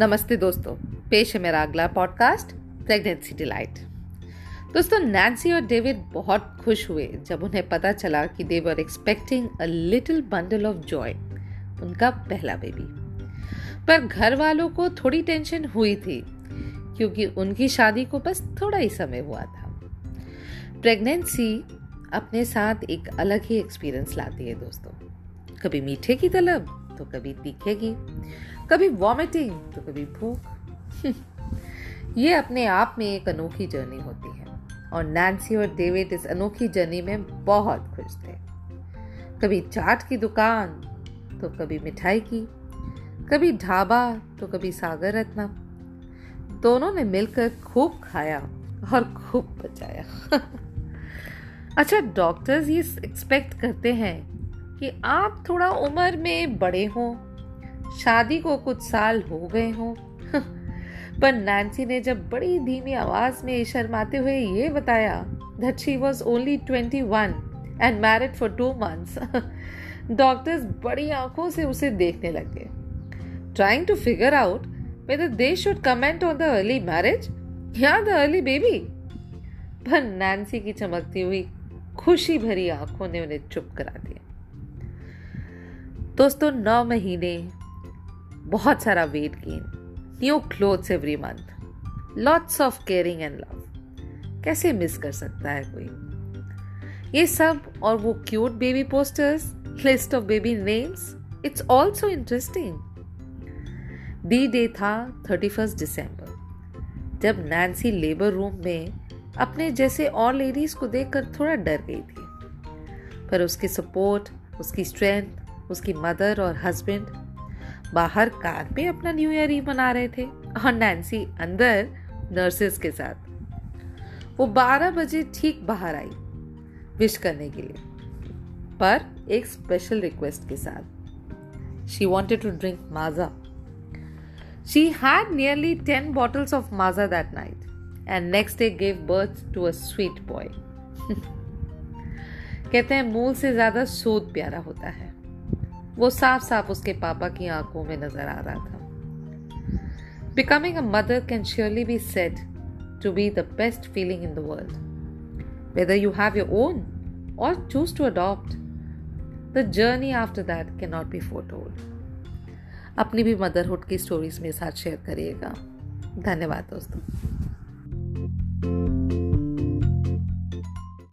नमस्ते दोस्तों, पेश है मेरा अगला पॉडकास्ट प्रेगनेंसी डिलाइट दोस्तों नैन्सी और डेविड बहुत खुश हुए जब उन्हें पता चला कि they were expecting a little bundle of joy उनका पहला बेबी पर घर वालों को थोड़ी टेंशन हुई थी, क्योंकि उनकी शादी को बस थोड़ा ही समय हुआ था। प्रेगनेंसी अपने साथ एक अलग ही एक्सपीरियंस लाती है दोस्तों। कभी मीठे की तलब तो कभी तीखे की। कभी वॉमिटिंग तो कभी भूख। ये अपने आप में एक अनोखी जर्नी होती है। और नैन्सी और डेविड इस अनोखी जर्नी में बहुत खुश थे। कभी चाट की दुकान तो कभी मिठाई की। कभी ढाबा तो कभी सागर रत्ना। दोनों ने मिलकर खूब खाया और खूब बचाया। अच्छा डॉक्टर्स ये एक्सपेक्ट करते हैं कि आप थोड़ा उम्र में बड़े हों। शादी को कुछ साल हो गए हों। पर नैन्सी ने जब बड़ी धीमी आवाज़ में शर्माते हुए ये बताया that she was only 21 and married for two months doctors बड़ी आँखों से उसे देखने लगे trying to figure out whether they should comment on the early marriage या द अर्ली बेबी पर नैन्सी की चमकती हुई खुशी भरी आँखों ने उन्हें चुप करा दिया। दोस्तों, नौ महीने बहुत सारा weight gain new clothes every month lots of caring and love कैसे मिस कर सकता है कोई? ये सब और वो cute baby posters list of baby names it's also interesting D day था थर्टी फ़र्स्ट दिसंबर जब नैन्सी लेबर रूम में अपने जैसे और लेडीज़ को देखकर थोड़ा डर गई थी। पर उसकी सपोर्ट उसकी स्ट्रेंथ उसकी मदर और हस्बैंड बाहर कार पे अपना न्यू ईयर ईव मना रहे थे और नैन्सी अंदर नर्सेस के साथ। वो 12 बजे ठीक बाहर आई विश करने के लिए, पर एक स्पेशल रिक्वेस्ट के साथ। She wanted to drink Maaza she had nearly ten bottles of Maaza that night and next day gave birth to a sweet boy कहते हैं, मूल से ज़्यादा सूद प्यारा होता है। वो साफ़ साफ़ उसके पापा की आँखों में नज़र आ रहा था। Becoming a mother can surely be said to be the best feeling in the world whether you have your own or choose to adopt the journey after that can not be foretold अपनी भी motherhood की stories मेरे साथ share करिएगा। धन्यवाद दोस्तों।